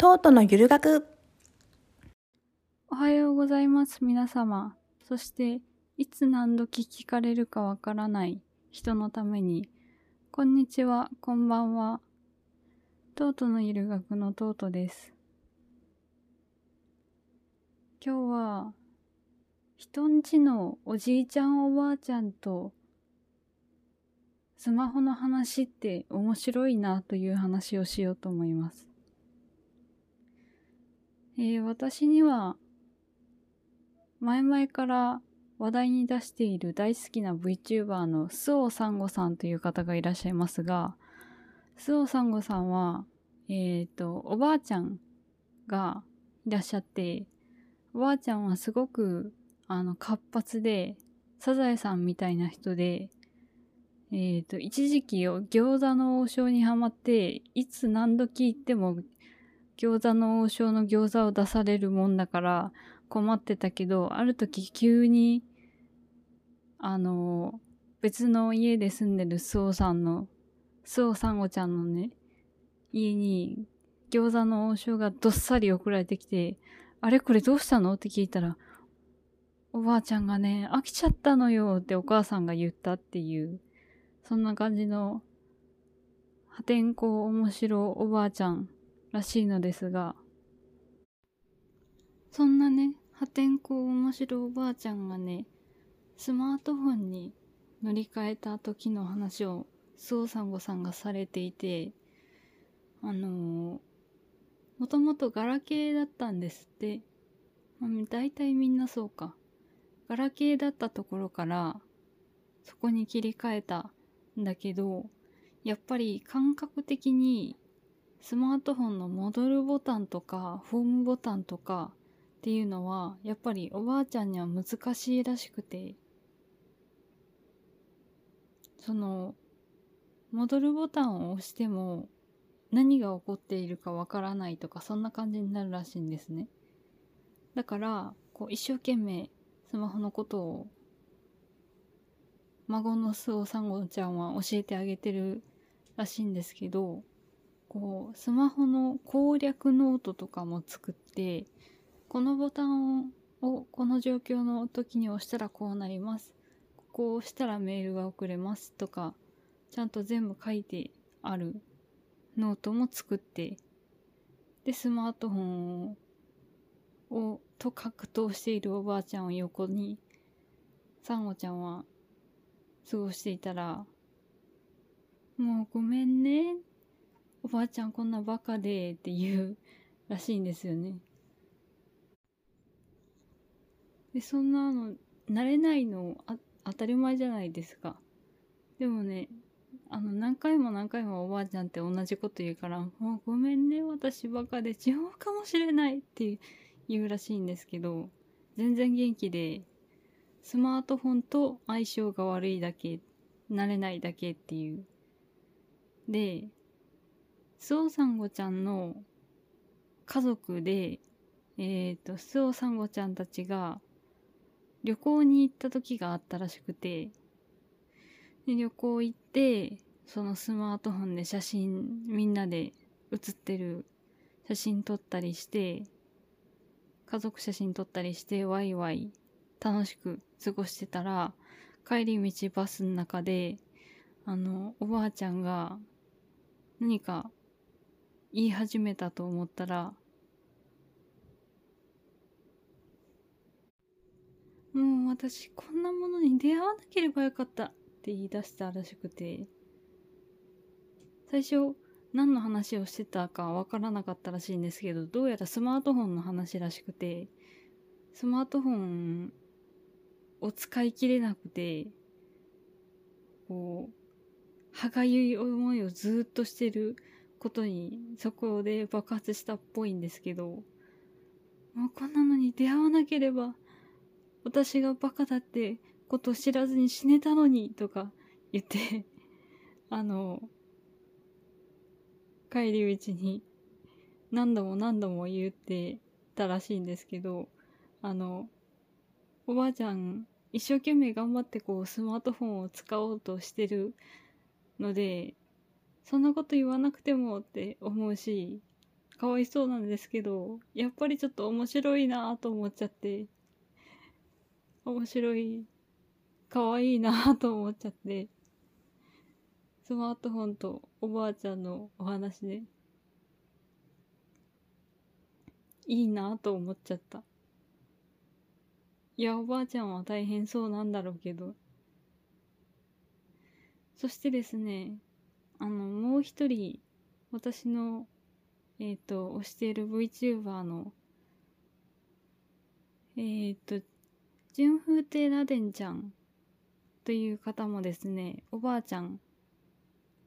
トートのゆる学。おはようございます。皆様。そしていつ何時聞かれるかわからない人のために。こんにちは。こんばんは。トートのゆる学のトートです。今日は人んちのおじいちゃんおばあちゃんとスマホの話って面白いなという話をしようと思います。えー、私には前々から話題に出している大好きな VTuber のスオサンゴさんという方がいらっしゃいますが、スオサンゴさんは、えっ、ー、と、おばあちゃんがいらっしゃって、おばあちゃんはすごく、あの、活発で、サザエさんみたいな人で、えっ、ー、と、一時期餃子の王将にハマって、いつ何時行っても餃子の王将の餃子を出されるもんだから困ってたけど、ある時急に、あの、別の家で住んでるスオさんの、スオサンゴちゃんのね、家に餃子の王将がどっさり送られてきて、あれこれどうしたの？って聞いたら、おばあちゃんがね、飽きちゃったのよってお母さんが言ったっていう、そんな感じの破天荒面白おばあちゃんらしいのですが、そんなね、破天荒面白おばあちゃんがね、スマートフォンに乗り換えた時の話を、スオサンゴさんがされていて、あの、もともとガラケーだったんですって。まあ、大体みんなそうか。ガラケーだったところから、そこに切り替えたんだけど、やっぱり感覚的にスマートフォンの戻るボタンとかホームボタンとかっていうのはやっぱりおばあちゃんには難しいらしくて。その戻るボタンを押しても何が起こっているかわからないとかそんな感じになるらしいんですね。だからこう一生懸命スマホのことを孫のスオサンゴちゃんは教えてあげてるらしいんですけどこうスマホの攻略ノートとかも作ってこのボタンをこの状況の時に押したらこうなります。ここを押したらメールが送れますとかちゃんと全部書いてあるノートも作ってでスマートフォンをと格闘しているおばあちゃんを横にサンゴちゃんは過ごしていたらもうごめんねおばあちゃんこんなバカでって言うらしいんですよね。で、そんなの、慣れないのあ当たり前じゃないですか。でもね、あの、何回も何回もおばあちゃんって同じこと言うから、もうごめんね、私バカで違うかもしれないって言うらしいんですけど、全然元気で、スマートフォンと相性が悪いだけ、慣れないだけっていう。で、スオサンゴちゃんの家族で、えっ、ー、と、スオサンゴちゃんたちが旅行に行った時があったらしくて、で旅行行って、そのスマートフォンで写真、みんなで写ってる写真撮ったりして、家族写真撮ったりして、ワイワイ楽しく過ごしてたら、帰り道バスの中で、あの、おばあちゃんが何か言い始めたと思ったら、もう私こんなものに出会わなければよかったって言い出したらしくて、最初何の話をしてたかわからなかったらしいんですけど、どうやらスマートフォンの話らしくて、スマートフォンを使い切れなくて、こう、歯がゆい思いをずっとしてることにそこで爆発したっぽいんですけど、もうこんなのに出会わなければ、私がバカだってことを知らずに死ねたのに、とか言って あの、帰り道に何度も何度も言ってたらしいんですけど、あの、おばあちゃん一生懸命頑張ってこうスマートフォンを使おうとしてるので、そんなこと言わなくてもって思うし、かわいそうなんですけど、やっぱりちょっと面白いなと思っちゃって、面白い、かわいいなと思っちゃって、スマートフォンとおばあちゃんのお話で、いいなと思っちゃった。いや、おばあちゃんは大変そうなんだろうけど。そしてですね、あの、もう一人、私のえっ、ー、と、推している VTuber の、えっ、ー、と、純風亭ラデンちゃんという方もですね、おばあちゃん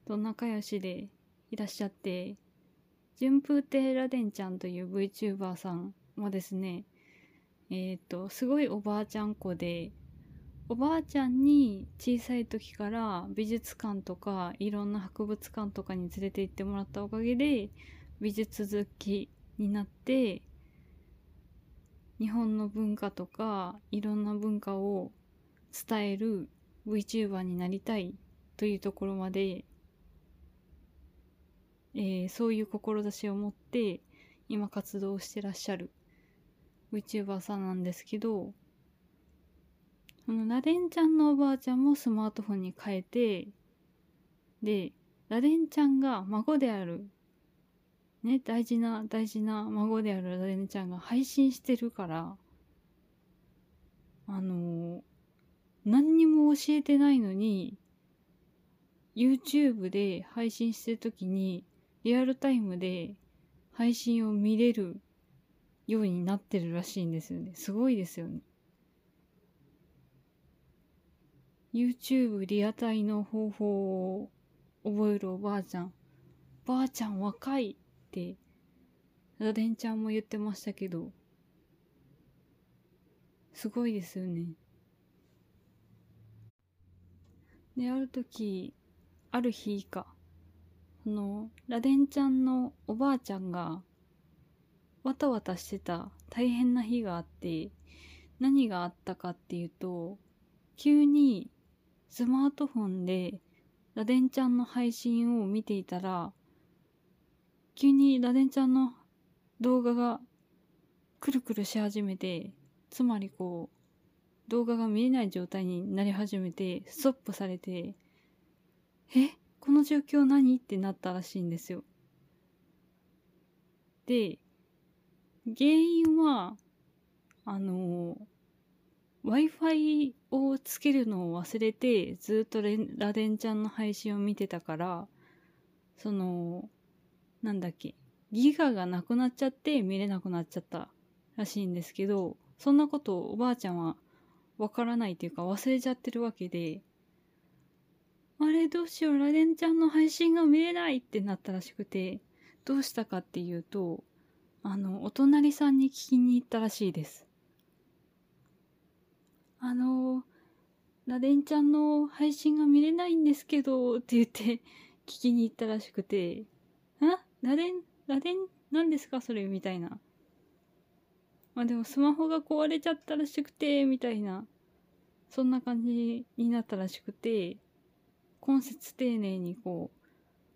と仲良しでいらっしゃって、純風亭ラデンちゃんという VTuber さんもですね、えっ、ー、と、すごいおばあちゃん子で、おばあちゃんに小さい時から美術館とかいろんな博物館とかに連れて行ってもらったおかげで美術好きになって日本の文化とかいろんな文化を伝える VTuber になりたいというところまで、えー、そういう志を持って今活動してらっしゃる VTuber さんなんですけどこのラデンちゃんのおばあちゃんもスマートフォンに変えてでラデンちゃんが孫であるね、大事な大事な孫であるラデネちゃんが配信してるから、あの、何にも教えてないのに、YouTube で配信してるときに、リアルタイムで配信を見れるようになってるらしいんですよね。すごいですよね。YouTube リアタイの方法を覚えるおばあちゃん。ばあちゃん若いって。ラデンちゃんも言ってましたけど。すごいですよね。である時ある日か。そのラデンちゃんのおばあちゃんがわたわたしてた大変な日があって何があったかっていうと急にスマートフォンでラデンちゃんの配信を見ていたら急にラデンちゃんの動画がくるくるし始めて、つまりこう、動画が見えない状態になり始めて、ストップされて、えこの状況何？ってなったらしいんですよ。で、原因は、あの、Wi-Fi をつけるのを忘れて、ずっとラデンちゃんの配信を見てたから、その、なんだっけ、ギガがなくなっちゃって見れなくなっちゃったらしいんですけど、そんなことをおばあちゃんはわからないというか忘れちゃってるわけで、あれどうしよう、ラデンちゃんの配信が見れないってなったらしくて、どうしたかっていうと、あの、お隣さんに聞きに行ったらしいです。あの、ラデンちゃんの配信が見れないんですけど、って言って聞きに行ったらしくて、あ？螺鈿、螺鈿何ですかそれ？みたいな。まあでもスマホが壊れちゃったらしくて、みたいな。そんな感じになったらしくて、根節丁寧にこ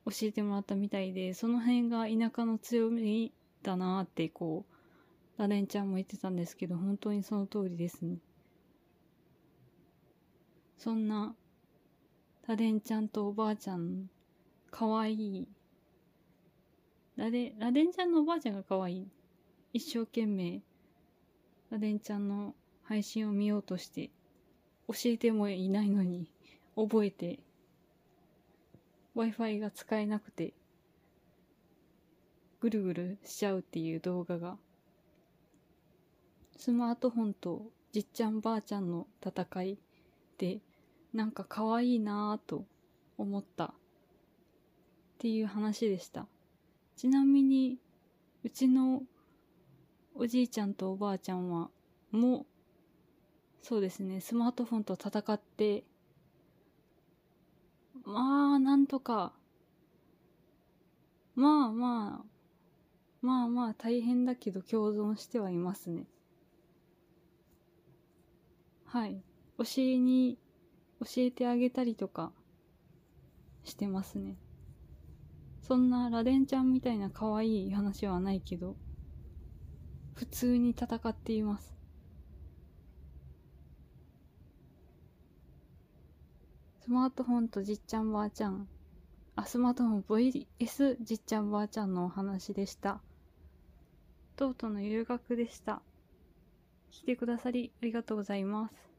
う、教えてもらったみたいで、その辺が田舎の強みだなってこう、ラレンちゃんも言ってたんですけど、本当にその通りですね。そんな、ラレンちゃんとおばあちゃん、かわい。いラデ、ラデンちゃんのおばあちゃんが可愛い。一生懸命、ラデンちゃんの配信を見ようとして、教えてもいないのに、覚えて、Wi-Fi が使えなくて、ぐるぐるしちゃうっていう動画が、スマートフォンとじっちゃんばあちゃんの戦い。で、なんか可愛いなぁと思ったっていう話でした。ちなみに、うちのおじいちゃんとおばあちゃんは、もう、そうですね、スマートフォンと戦って、まあ、なんとか、まあまあ、まあまあ大変だけど共存してはいますね。はい。教えに、教えてあげたりとかしてますね。そんなラデンちゃんみたいな可愛い話はないけど、普通に戦っています。スマートフォンとじっちゃんばあちゃん。あ、スマートフォン VS じっちゃんばあちゃんのお話でした。とうとうの留学でした。来てくださりありがとうございます。